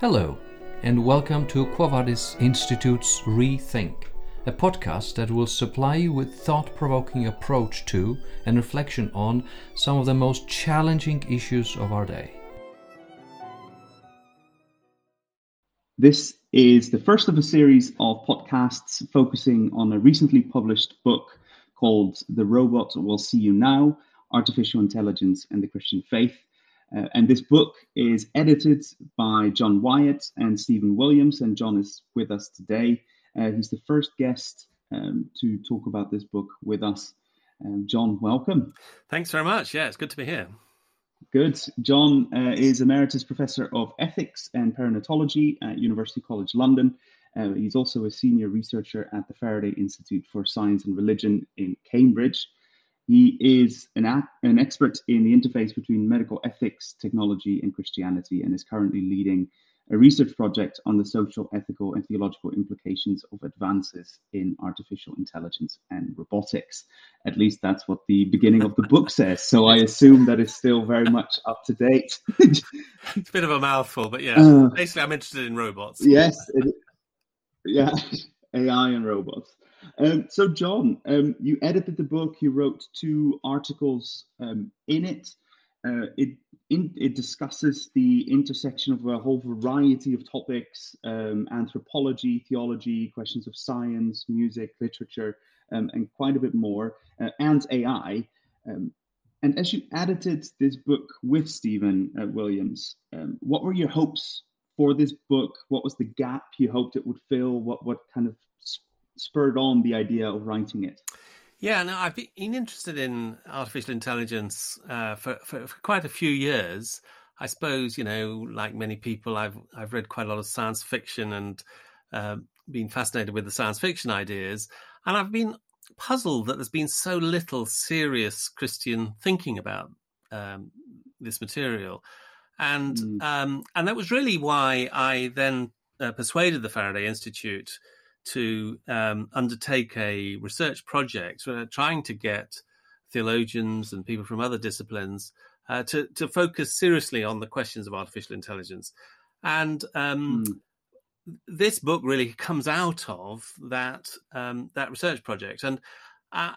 Hello, and welcome to Quo Vadis Institute's Rethink, a podcast that will supply you with thought-provoking approach to and reflection on some of the most challenging issues of our day. This is the first of a series of podcasts focusing on a recently published book called The Robot Will See You Now Artificial Intelligence and the Christian Faith. Uh, and this book is edited by John Wyatt and Stephen Williams, and John is with us today. Uh, he's the first guest um, to talk about this book with us. Um, John, welcome. Thanks very much. Yeah, it's good to be here. Good. John uh, is Emeritus Professor of Ethics and Perinatology at University College London. Uh, he's also a senior researcher at the Faraday Institute for Science and Religion in Cambridge. He is an, an expert in the interface between medical ethics, technology, and Christianity, and is currently leading a research project on the social, ethical, and theological implications of advances in artificial intelligence and robotics. At least that's what the beginning of the book says. So I assume that is still very much up to date. it's a bit of a mouthful, but yeah, uh, basically, I'm interested in robots. Yes, it, yeah, AI and robots. Um, so, John, um, you edited the book. You wrote two articles um, in it. Uh, it in, it discusses the intersection of a whole variety of topics: um, anthropology, theology, questions of science, music, literature, um, and quite a bit more, uh, and AI. Um, and as you edited this book with Stephen uh, Williams, what were your hopes for this book? What was the gap you hoped it would fill? What what kind of spurred on the idea of writing it? Yeah, no, I've been interested in artificial intelligence uh, for, for, for, quite a few years. I suppose you know, like many people, I've I've read quite a lot of science fiction and uh, been fascinated with the science fiction ideas, and I've been puzzled that there's been so little serious Christian thinking about um, this material, and mm. um, and that was really why I then uh, persuaded the Faraday Institute to um, undertake a research project uh, trying to get theologians and people from other disciplines uh, to, to focus seriously on the questions of artificial intelligence. And um, mm. this book really comes out of that um, that research project. And uh,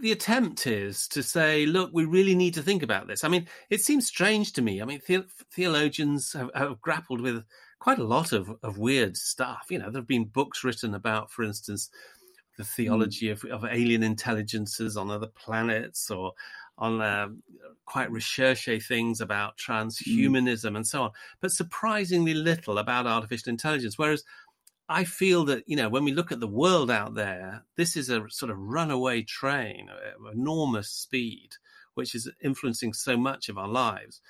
the attempt is to say, look, we really need to think about this. I mean, it seems strange to me. I mean, the- theologians have, have grappled with quite a lot of, of weird stuff. You know, there have been books written about, for instance, the hmm. theology mm. of, of alien intelligences on other planets or on uh, quite recherche things about hmm. transhumanism mm. and so on, but surprisingly little about artificial intelligence. Whereas I feel that, you know, when we look at the world out there, this is a sort of runaway train enormous speed, which is influencing so much of our lives.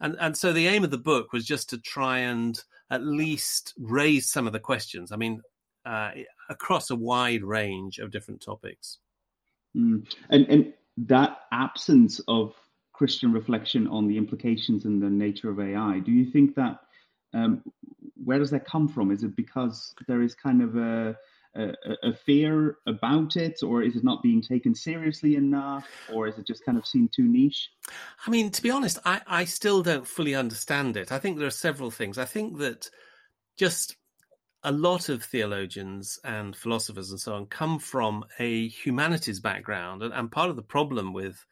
And, and so the aim of the book was just to try and at least raise some of the questions. I mean, uh, across a wide range of different topics. Mm. And, and that absence of Christian reflection on the implications and the nature of AI, do you think that um, where does that come from? Is it because there is kind of a a, a, fear about it, or is it not being taken seriously enough, or is it just kind of seen too niche? I mean, to be honest, I, I still don't fully understand it. I think there are several things. I think that just a lot of theologians and philosophers and so on come from a humanities background, and, and part of the problem with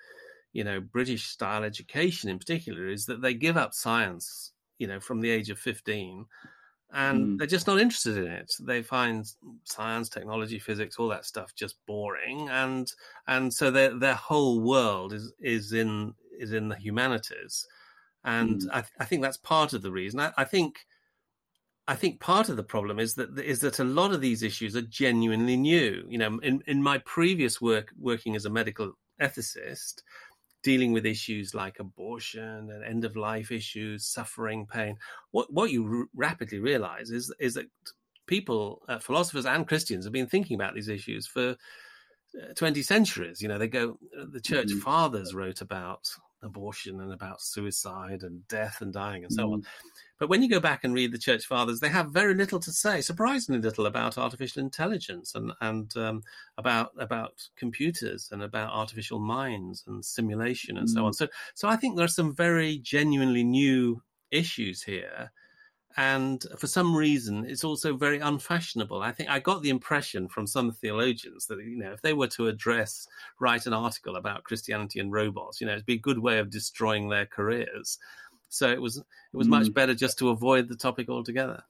you know British style education in particular is that they give up science, you know, from the age of fifteen and mm. they're just not interested in it. They find science, technology, physics, all that stuff just boring, and and so their their whole world is is in is in the humanities, and mm. I, I think that's part of the reason. I, I think. I think part of the problem is that is that a lot of these issues are genuinely new. You know, in, in my previous work working as a medical ethicist, dealing with issues like abortion and end of life issues, suffering, pain. What what you r- rapidly realize is is that people, uh, philosophers and Christians, have been thinking about these issues for uh, 20 centuries. You know, they go, the church mm-hmm. fathers wrote about abortion and about suicide and death and dying and so mm-hmm. on. But when you go back and read the church fathers, they have very little to say, surprisingly little about artificial intelligence and and um, about about computers and about artificial minds and simulation and mm. so on. So so I think there are some very genuinely new issues here. And for some reason it's also very unfashionable. I think i got the impression from some theologians that you know if they were to address write an article about christianity and robots you know it'd be a good way of destroying their careers. So it was it was mm. much better just to avoid the topic altogether.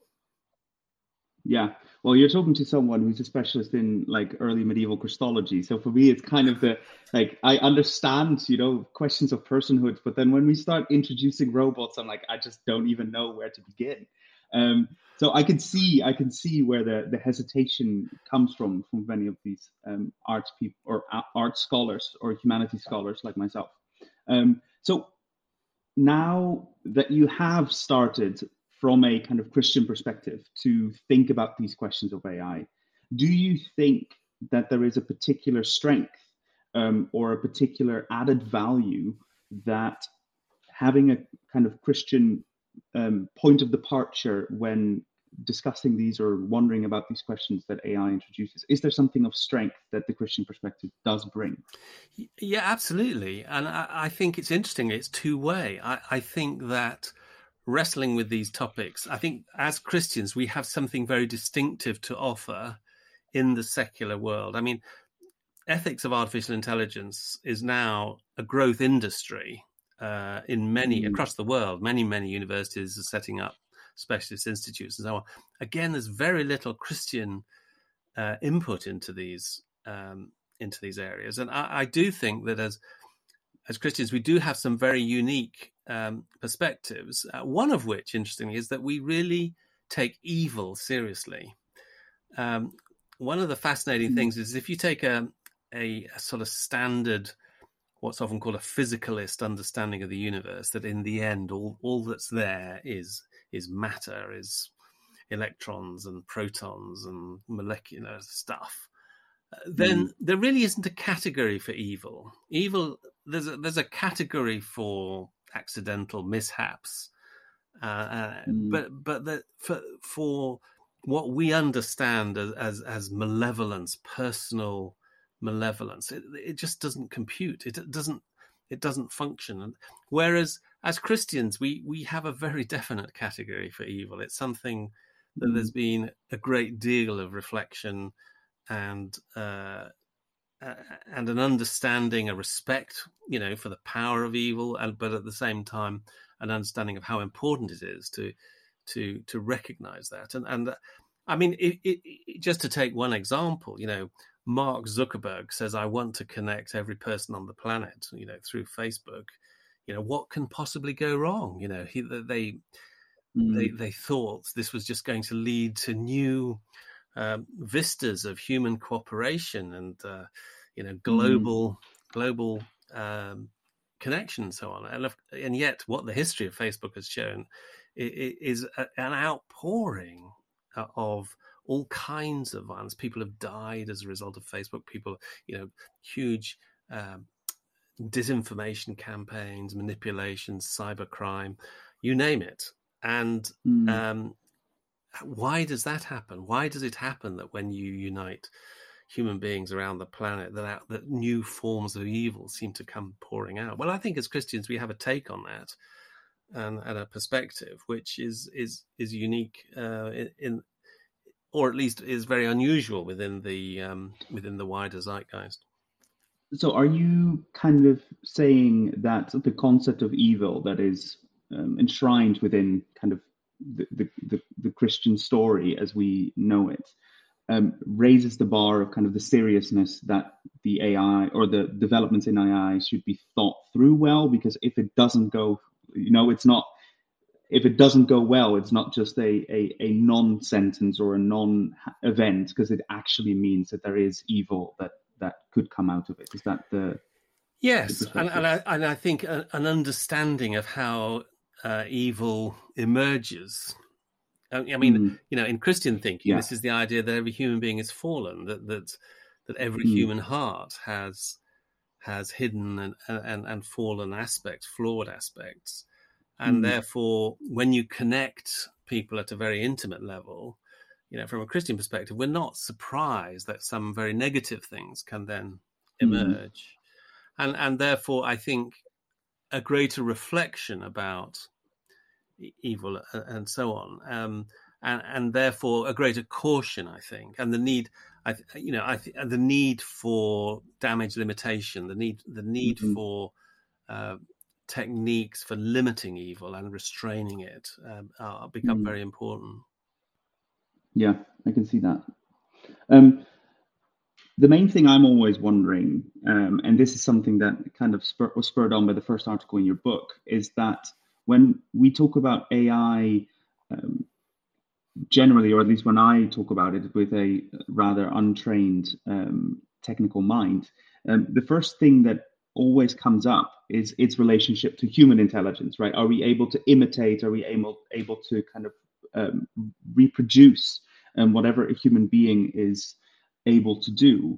Yeah well you're talking to someone who's a specialist in like early medieval christology. So for me it's kind of the like i understand you know questions of personhood but then when we start introducing robots i'm like i just don't even know where to begin. Um, so i can see i can see where the the hesitation comes from from many of these um, arts people or art scholars or humanities scholars like myself. Um, so now that you have started from a kind of Christian perspective to think about these questions of AI. Do you think that there is a particular strength um, or a particular added value that having a kind of Christian um, point of departure when discussing these or wondering about these questions that AI introduces? Is there something of strength that the Christian perspective does bring? Yeah, absolutely. And I, I think it's interesting. It's two way. I, I, think that wrestling with these topics, I think as Christians, we have something very distinctive to offer in the secular world. I mean, ethics of artificial intelligence is now a growth industry uh, in many mm. across the world. Many, many universities are setting up specialist institutes and so on. Again, there's very little Christian uh, input into these um, into these areas, and I, I do think that as as Christians, we do have some very unique um, perspectives. Uh, one of which, interestingly, is that we really take evil seriously. Um, one of the fascinating mm-hmm. things is if you take a, a, a, sort of standard, what's often called a physicalist understanding of the universe, that in the end, all, all that's there is is matter, is electrons and protons and molecular stuff. Uh, then mm. there really isn't a category for evil. Evil there's a, there's a category for accidental mishaps, uh, uh, mm. but but the, for for what we understand as as, as malevolence, personal malevolence, it, it just doesn't compute. It doesn't it doesn't function. whereas as Christians, we we have a very definite category for evil. It's something that mm. there's been a great deal of reflection and uh, uh, and an understanding, a respect, you know, for the power of evil, and but at the same time, an understanding of how important it is to to to recognize that. And and uh, I mean, it, it, it, just to take one example, you know, Mark Zuckerberg says, "I want to connect every person on the planet," you know, through Facebook. You know, what can possibly go wrong? You know, he, they mm. they they thought this was just going to lead to new um, vistas of human cooperation and uh, you know global mm. global um, connection and so on. And, and yet, what the history of Facebook has shown is an outpouring uh, of all kinds of violence. People have died as a result of Facebook. People, you know, huge um, disinformation campaigns, manipulations, cybercrime, you name it. And mm. um, why does that happen? Why does it happen that when you unite human beings around the planet, that that new forms of evil seem to come pouring out? Well, I think as Christians we have a take on that and, and a perspective which is is is unique uh, in, or at least is very unusual within the um, within the wider zeitgeist. So, are you kind of saying that the concept of evil that is um, enshrined within kind of the, the, the, Christian story as we know it um, raises the bar of kind of the seriousness that the AI or the developments in AI should be thought through well. Because if it doesn't go, you know, it's not. If it doesn't go well, it's not just a a, a non sentence or a non event, because it actually means that there is evil that that could come out of it. Is that the Yes, and, and, I, and I think an understanding of how uh, evil emerges. I mean, mm. you know, in Christian thinking, yeah. this is the idea that every human being is fallen, that that that every mm. human heart has has hidden and, and and fallen aspects, flawed aspects, and mm. therefore, when you connect people at a very intimate level, you know, from a Christian perspective, we're not surprised that some very negative things can then mm. emerge, and and therefore, I think a greater reflection about evil and so on. Um, and, and therefore a greater caution, I think, and the need, I, you know, I th- the need for damage limitation, the need, the need mm-hmm. for uh, techniques for limiting evil and restraining it um, are, become mm. very important. Yeah, I can see that. Um, the main thing I'm always wondering, um, and this is something that kind of spur- was spurred on by the first article in your book, is that when we talk about AI um, generally, or at least when I talk about it with a rather untrained um, technical mind, um, the first thing that always comes up is its relationship to human intelligence, right? Are we able to imitate? Are we able able to kind of um, reproduce um, whatever a human being is able to do?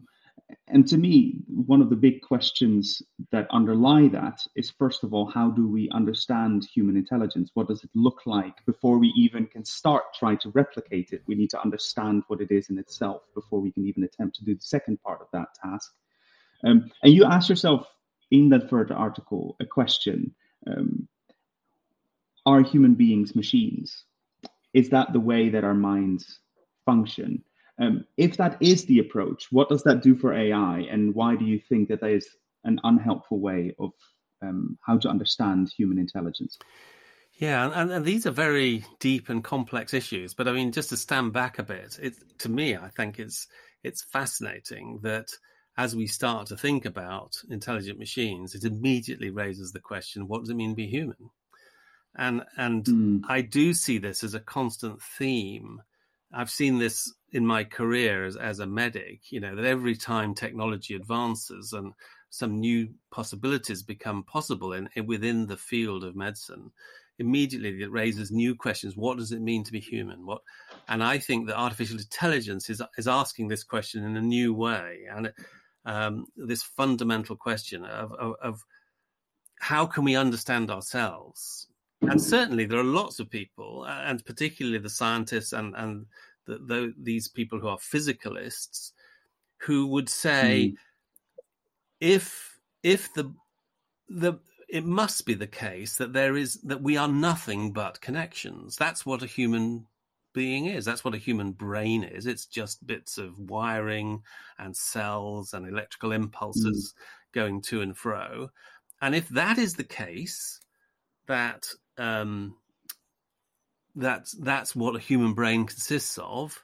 And to me, one of the big questions that underlie that is first of all, how do we understand human intelligence? What does it look like before we even can start trying to replicate it? We need to understand what it is in itself before we can even attempt to do the second part of that task. Um, and you ask yourself in that further article a question um, Are human beings machines? Is that the way that our minds function? Um, if that is the approach, what does that do for AI, and why do you think that that is an unhelpful way of um, how to understand human intelligence? Yeah, and, and these are very deep and complex issues. But I mean, just to stand back a bit, it to me, I think it's it's fascinating that as we start to think about intelligent machines, it immediately raises the question: What does it mean to be human? And and mm. I do see this as a constant theme. I've seen this in my career as, as a medic, you know, that every time technology advances and some new possibilities become possible in, in, within the field of medicine, immediately it raises new questions. What does it mean to be human? What, and I think that artificial intelligence is is asking this question in a new way, and um, this fundamental question of, of, of how can we understand ourselves? And certainly, there are lots of people, and particularly the scientists and and that the, these people who are physicalists who would say mm. if if the the it must be the case that there is that we are nothing but connections that's what a human being is that's what a human brain is it's just bits of wiring and cells and electrical impulses mm. going to and fro and if that is the case that um, that's that's what a human brain consists of,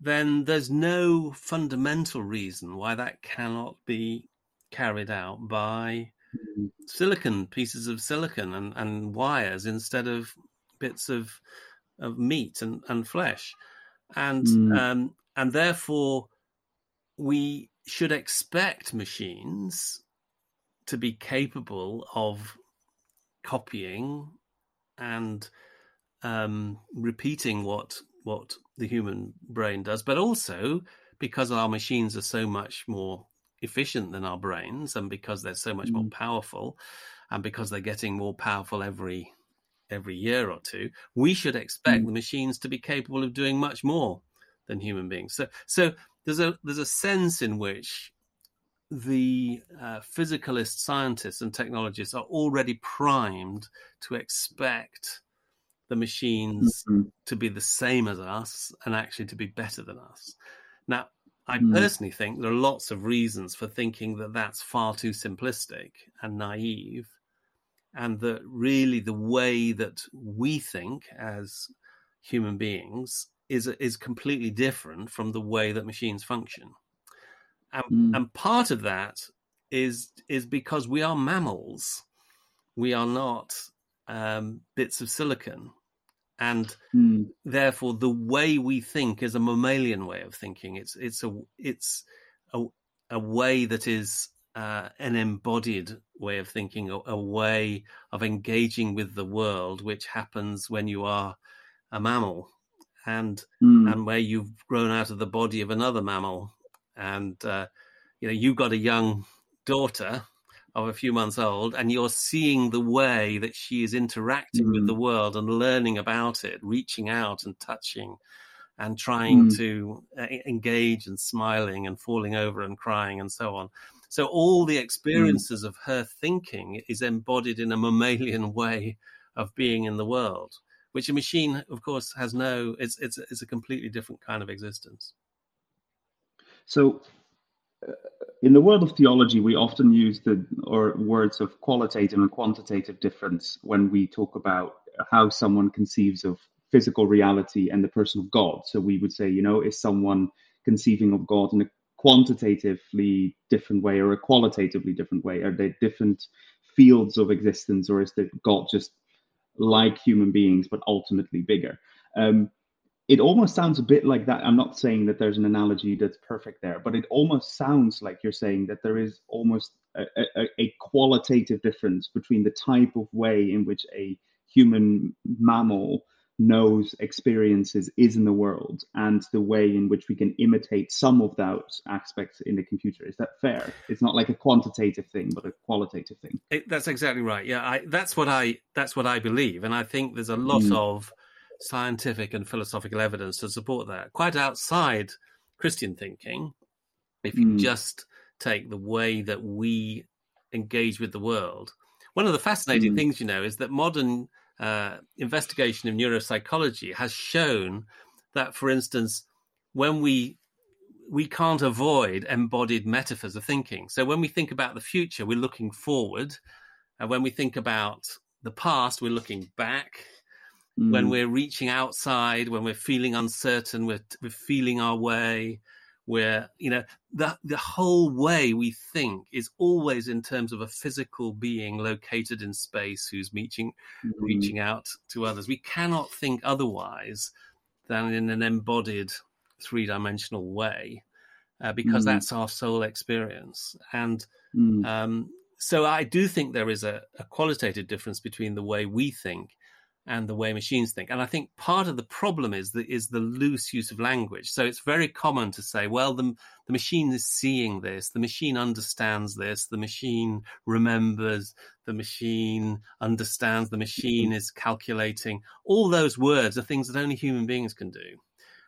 then there's no fundamental reason why that cannot be carried out by mm-hmm. silicon pieces of silicon and, and wires instead of bits of of meat and, and flesh and mm. um, and therefore we should expect machines to be capable of copying and um, repeating what what the human brain does, but also because our machines are so much more efficient than our brains, and because they're so much mm. more powerful, and because they're getting more powerful every every year or two, we should expect mm. the machines to be capable of doing much more than human beings. So, so there's a there's a sense in which the uh, physicalist scientists and technologists are already primed to expect the machines mm-hmm. to be the same as us and actually to be better than us. Now, I mm. personally think there are lots of reasons for thinking that that's far too simplistic and naive, and that really the way that we think as human beings is is completely different from the way that machines function. And, mm. and part of that is is because we are mammals. We are not um, bits of silicon and mm. therefore the way we think is a mammalian way of thinking. It's it's a it's a, a way that is uh, an embodied way of thinking, a, a, way of engaging with the world, which happens when you are a mammal, and mm. and where you've grown out of the body of another mammal, and uh, you know you've got a young daughter of a few months old and you're seeing the way that she is interacting mm. with the world and learning about it reaching out and touching and trying mm. to uh, engage and smiling and falling over and crying and so on so all the mm. experiences mm. of her thinking is embodied in a mammalian way of being in the world, which a machine, of course, has no. It's it's it's a completely different kind of existence. So, in the world of theology, we often use the or words of qualitative and quantitative difference when we talk about how someone conceives of physical reality and the person of God. So we would say, you know, is someone conceiving of God in a quantitatively different way or a qualitatively different way? Are they different fields of existence, or is that God just like human beings but ultimately bigger? Um, it almost sounds a bit like that. I'm not saying that there's an analogy that's perfect there, but it almost sounds like you're saying that there is almost a, a, a qualitative difference between the type of way in which a human mammal knows, experiences, is in the world, and the way in which we can imitate some of those aspects in the computer. Is that fair? It's not like a quantitative thing, but a qualitative thing. It, that's exactly right. Yeah, I, that's what I that's what I believe, and I think there's a lot mm. of scientific and philosophical evidence to support that. Quite outside Christian thinking, if you mm. just take the way that we engage with the world. One of the fascinating mm. things, you know, is that modern uh, investigation of neuropsychology has shown that, for instance, when we we can't avoid embodied metaphors of thinking. So when we think about the future, we're looking forward, and when we think about the past, we're looking back. Mm. When we're reaching outside, when we're feeling uncertain, we're, we're feeling our way where you know the the whole way we think is always in terms of a physical being located in space who's reaching mm-hmm. reaching out to others we cannot think otherwise than in an embodied three-dimensional way uh, because mm-hmm. that's our sole experience and mm-hmm. um, so i do think there is a, a qualitative difference between the way we think and the way machines think. And I think part of the problem is the, is the loose use of language. So it's very common to say, well, the, the machine is seeing this, the machine understands this, the machine remembers, the machine understands, the machine is calculating. All those words are things that only human beings can do.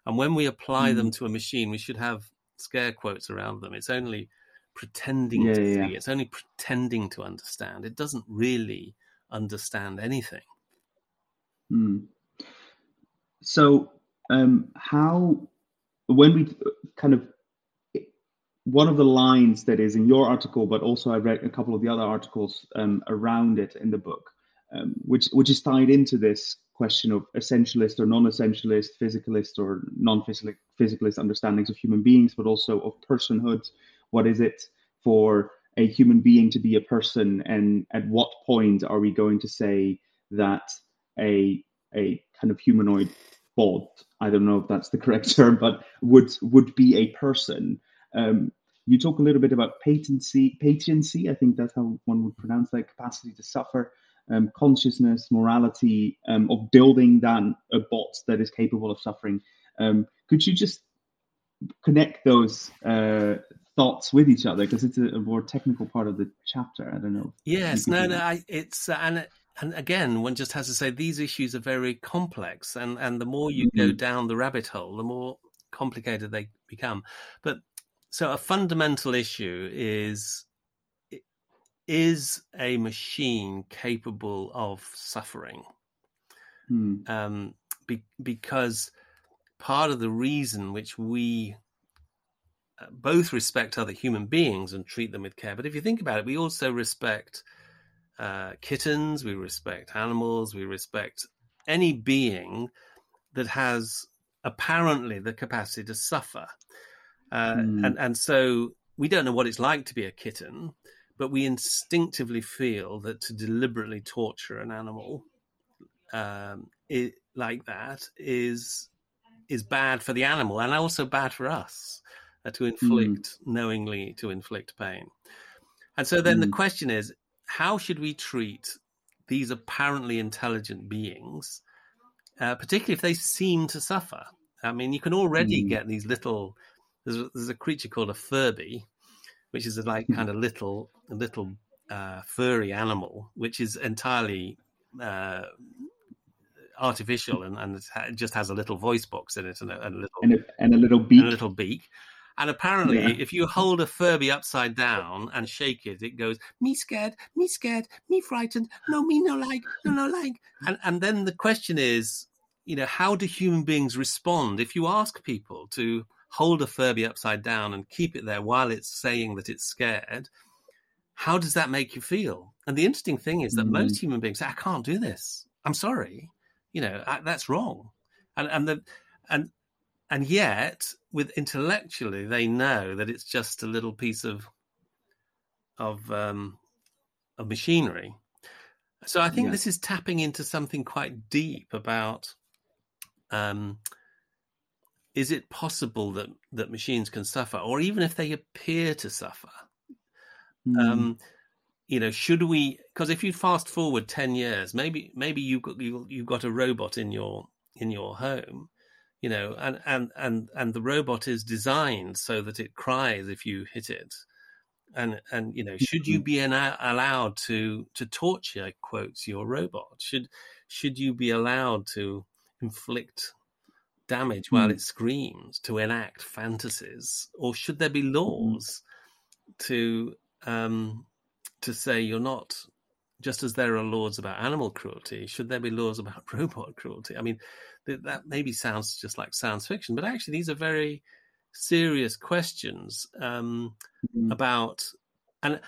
And when we apply mm. them to a machine, we should have scare quotes around them. It's only pretending yeah, to yeah. see, it's only pretending to understand. It doesn't really understand anything. Mm. So, um, how, when we kind of, one of the lines that is in your article, but also I read a couple of the other articles um, around it in the book, um, which which is tied into this question of essentialist or non-essentialist, physicalist or non-physicalist understandings of human beings, but also of personhood. What is it for a human being to be a person, and at what point are we going to say that a a kind of humanoid bot. I don't know if that's the correct term, but would would be a person. Um, you talk a little bit about patency, patency. I think that's how one would pronounce that capacity to suffer, um, consciousness, morality um, of building that a bot that is capable of suffering. Um, could you just connect those uh, thoughts with each other because it's a, a, more technical part of the chapter? I don't know. Yes, no, no, I, it's uh, and and again, one just has to say these issues are very complex, and and the more you mm-hmm. go down the rabbit hole, the more complicated they become. But so a fundamental issue is is a machine capable of suffering? Mm. Um, be, because part of the reason which we uh, both respect other human beings and treat them with care, but if you think about it, we also respect uh, kittens, we respect animals, we respect any being that has apparently the capacity to suffer. Uh, mm. and, and so we don't know what it's like to be a kitten, but we instinctively feel that to deliberately torture an animal um, it, like that is is bad for the animal and also bad for us uh, to inflict mm. knowingly to inflict pain. And so then mm. the question is how should we treat these apparently intelligent beings, uh, particularly if they seem to suffer? I mean, you can already mm. get these little. There's a, there's a, creature called a Furby, which is a like hmm. kind of little, little uh, furry animal, which is entirely uh, artificial and, and just has a little voice box in it and a, and a little and a, and a little beak. And a little beak. And apparently, yeah. if you hold a Furby upside down and shake it, it goes, me scared, me scared, me frightened, no, me no like, no, no like. And, and then the question is, you know, how do human beings respond? If you ask people to hold a Furby upside down and keep it there while it's saying that it's scared, how does that make you feel? And the interesting thing is that mm-hmm. most human beings say, I can't do this. I'm sorry. You know, I, that's wrong. And, and the, and and yet with intellectually they know that it's just a little piece of of um, of machinery. So I think yeah. this is tapping into something quite deep about um, is it possible that that machines can suffer, or even if they appear to suffer? Mm. Um, you know, should we? Because if you fast forward ten years, maybe maybe you got you you got a robot in your in your home, you know, and and and and the robot is designed so that it cries if you hit it, and and you know, should you mm-hmm. be an, allowed to to torture quotes your robot? Should should you be allowed to inflict damage while mm. it screams, to enact fantasies, or should there be mm-hmm. laws to um, to say you're not just as there are laws about animal cruelty, should there be laws about robot cruelty? I mean, that maybe sounds just like science fiction, but actually these are very serious questions um, mm-hmm. about and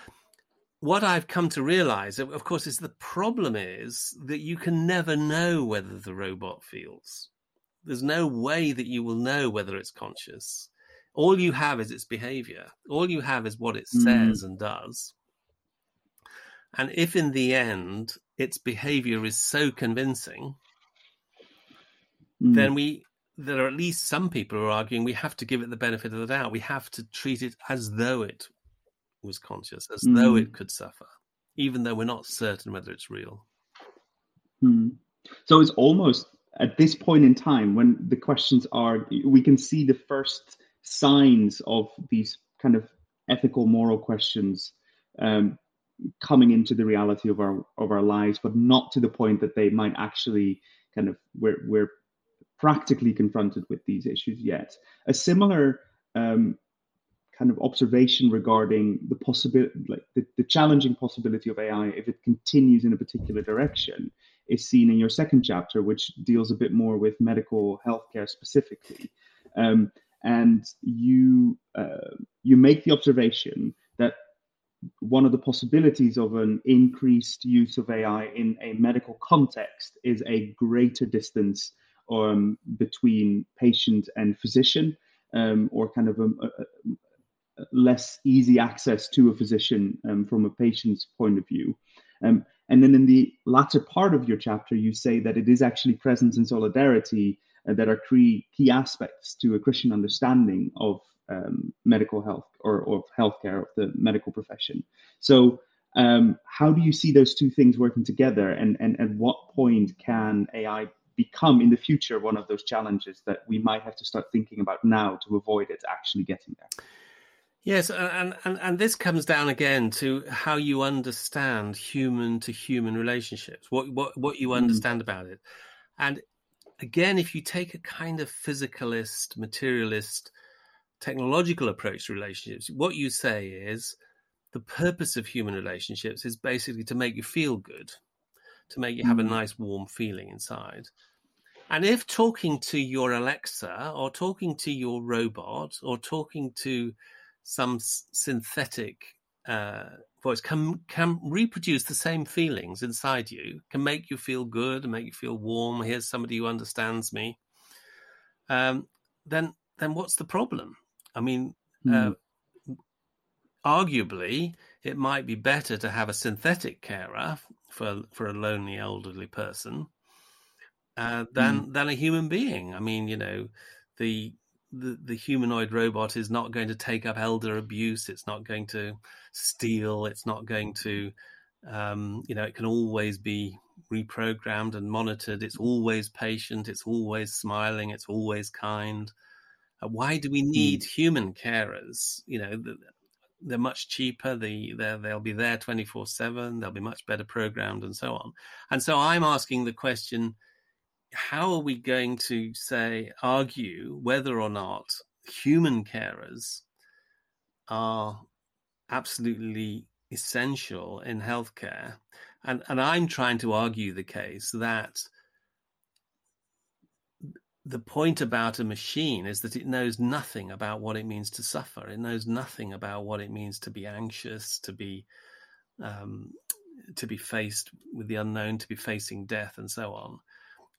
what I've come to realize, of course, is the problem is that you can never know whether the robot feels. There's no way that you will know whether it's conscious. All you have is its behavior. All you have is what it mm. says and does. And if in the end its behavior is so convincing mm. then we there are at least some people who are arguing we have to give it the benefit of the doubt. We have to treat it as though it was conscious, as mm. though it could suffer, even though we're not certain whether it's real. Mm. So it's almost at this point in time when the questions are, we can see the first signs of these kind of ethical, moral questions um, coming into the reality of our of our lives, but not to the point that they might actually kind of we're we're practically confronted with these issues yet. A similar um, kind of observation regarding the possibility, like the, the, challenging possibility of AI if it continues in a particular direction, is seen in your second chapter, which deals a bit more with medical healthcare specifically. Um, and you uh, you make the observation one of the possibilities of an increased use of AI in a medical context is a greater distance um, between patient and physician, um, or kind of a, a, less easy access to a physician um, from a patient's point of view. Um, and then in the latter part of your chapter, you say that it is actually presence and solidarity uh, that are key, key aspects to a Christian understanding of um, medical health or, or healthcare of the medical profession. So, um, how do you see those two things working together, and, and at what point can AI become in the future one of those challenges that we might have to start thinking about now to avoid it actually getting there. Yes, and, and, and this comes down again to how you understand human to human relationships, what, what, what you mm. understand mm. about it. And again, if you take a kind of physicalist, materialist, technological approach to relationships, what you say is the purpose of human relationships is basically to make you feel good to make you have a mm. nice warm feeling inside. And if talking to your Alexa or talking to your robot or talking to some synthetic uh, voice can can reproduce the same feelings inside you, can make you feel good and make you feel warm. Here's somebody who understands me. Um, then then what's the problem? I mean, mm. uh, arguably, it might be better to have a synthetic carer for for a lonely elderly person uh, than mm. than a human being. I mean, you know, the, the the humanoid robot is not going to take up elder abuse. It's not going to steal. It's not going to, um, you know, it can always be reprogrammed and monitored. It's always patient. It's always smiling. It's always kind. Uh, why do we need mm. human carers? You know, they're much cheaper. The they'll be there twenty four seven. They'll be much better programmed and so on. And so I'm asking the question: How are we going to say argue whether or not human carers are absolutely essential in healthcare. And, and I'm trying to argue the case that the point about a machine is that it knows nothing about what it means to suffer. It knows nothing about what it means to be anxious, to be um, to be faced with the unknown, to be facing death, and so on.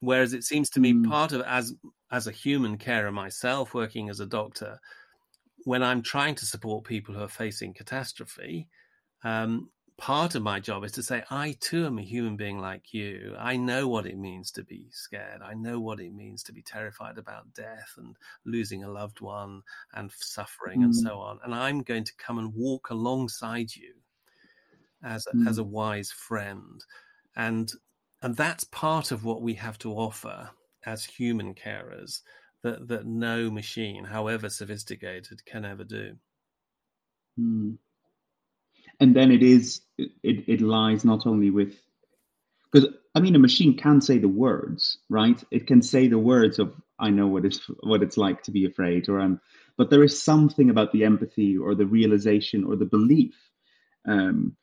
Whereas it seems to me mm. part of as as a human carer myself, working as a doctor, when I'm trying to support people who are facing catastrophe, um, part of my job is to say, I too am a human being like you. I know what it means to be scared. I know what it means to be terrified about death and losing a loved one and suffering mm. and so on. And I'm going to come and walk alongside you as a, mm. as a wise friend. And and that's part of what we have to offer as human carers that that no machine, however sophisticated, can ever do. Mm and then it is it, it lies not only with because I mean a machine can say the words, right? It can say the words of I know what it's what it's like to be afraid, or um, but there is something about the empathy or the realization or the belief, um,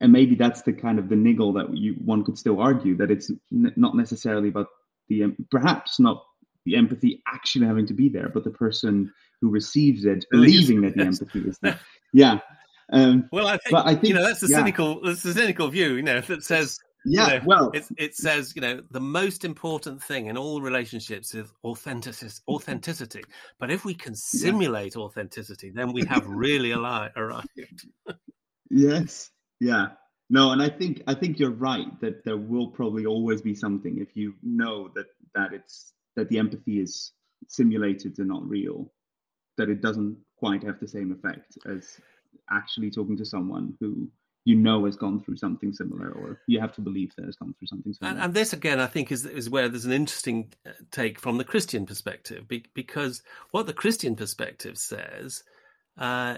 and maybe that's the kind of the niggle that you one could still argue that it's n- not necessarily about the perhaps not the empathy actually having to be there, but the person who receives it believing that the empathy is there. Yeah, um, well, I think, I think, you know that's the yeah. cynical that's a cynical view, you know, that says yeah, you know, well, it, it says you know the most important thing in all relationships is authenticity. Authenticity, but if we can simulate yeah. authenticity, then we have really arrived. yes, yeah, no, and I think I think you're right that there will probably always be something if you know that that it's that the empathy is simulated and not real, that it doesn't quite have the same effect as actually talking to someone who you know has gone through something similar, or you have to believe that has gone through something similar. And, and this, again, I think is is where there's an interesting uh, take from the Christian perspective, because what the Christian perspective says uh,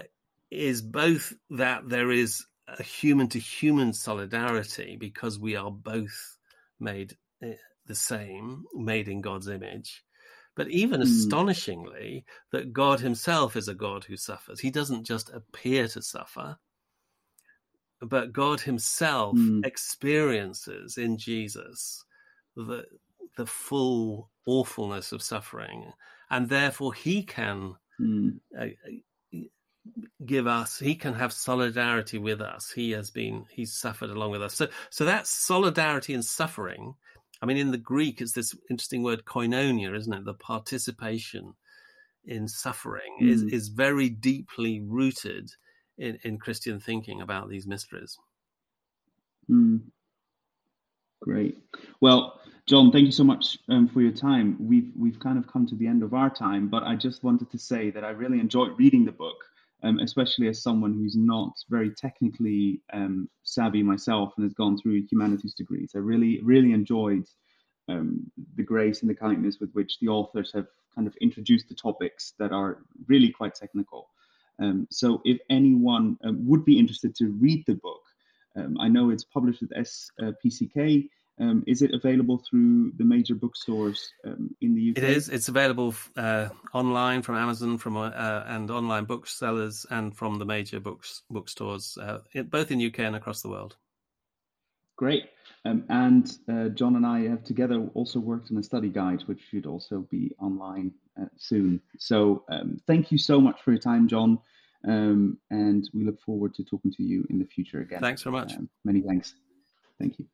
is both that there is a human to human solidarity because we are both made uh, the same, made in God's image, but even mm. astonishingly, that God himself is a God who suffers. He doesn't just appear to suffer, but God himself mm. experiences in Jesus the, the full awfulness of suffering. And therefore, he can mm. uh, give us he can have solidarity with us he has been he's suffered along with us so so that solidarity in suffering I mean, in the Greek, it's this interesting word koinonia, isn't it? The participation in suffering mm. is, is very deeply rooted in, in Christian thinking about these mysteries. Mm. Great. Well, John, thank you so much um, for your time. We've we've kind of come to the end of our time, but I just wanted to say that I really enjoyed reading the book um, especially as someone who's not very technically um, savvy myself and has gone through humanities degrees. I really, really enjoyed um, the grace and the kindness with which the authors have kind of introduced the topics that are really quite technical. Um, so, if anyone um, would be interested to read the book, um, I know it's published with SPCK. Um, is it available through the major bookstores um, in the UK? It is. It's available uh, online from Amazon, from uh, and online booksellers, and from the major books bookstores, uh, both in UK and across the world. Great. Um, and uh, John and I have together also worked on a study guide, which should also be online uh, soon. So um, thank you so much for your time, John. Um, and we look forward to talking to you in the future again. Thanks very much. Um, many thanks. Thank you.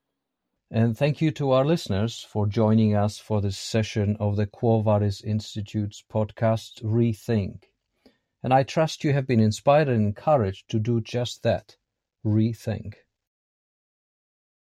And thank you to our listeners for joining us for this session of the Quo Vadis Institute's podcast, Rethink. And I trust you have been inspired and encouraged to do just that rethink.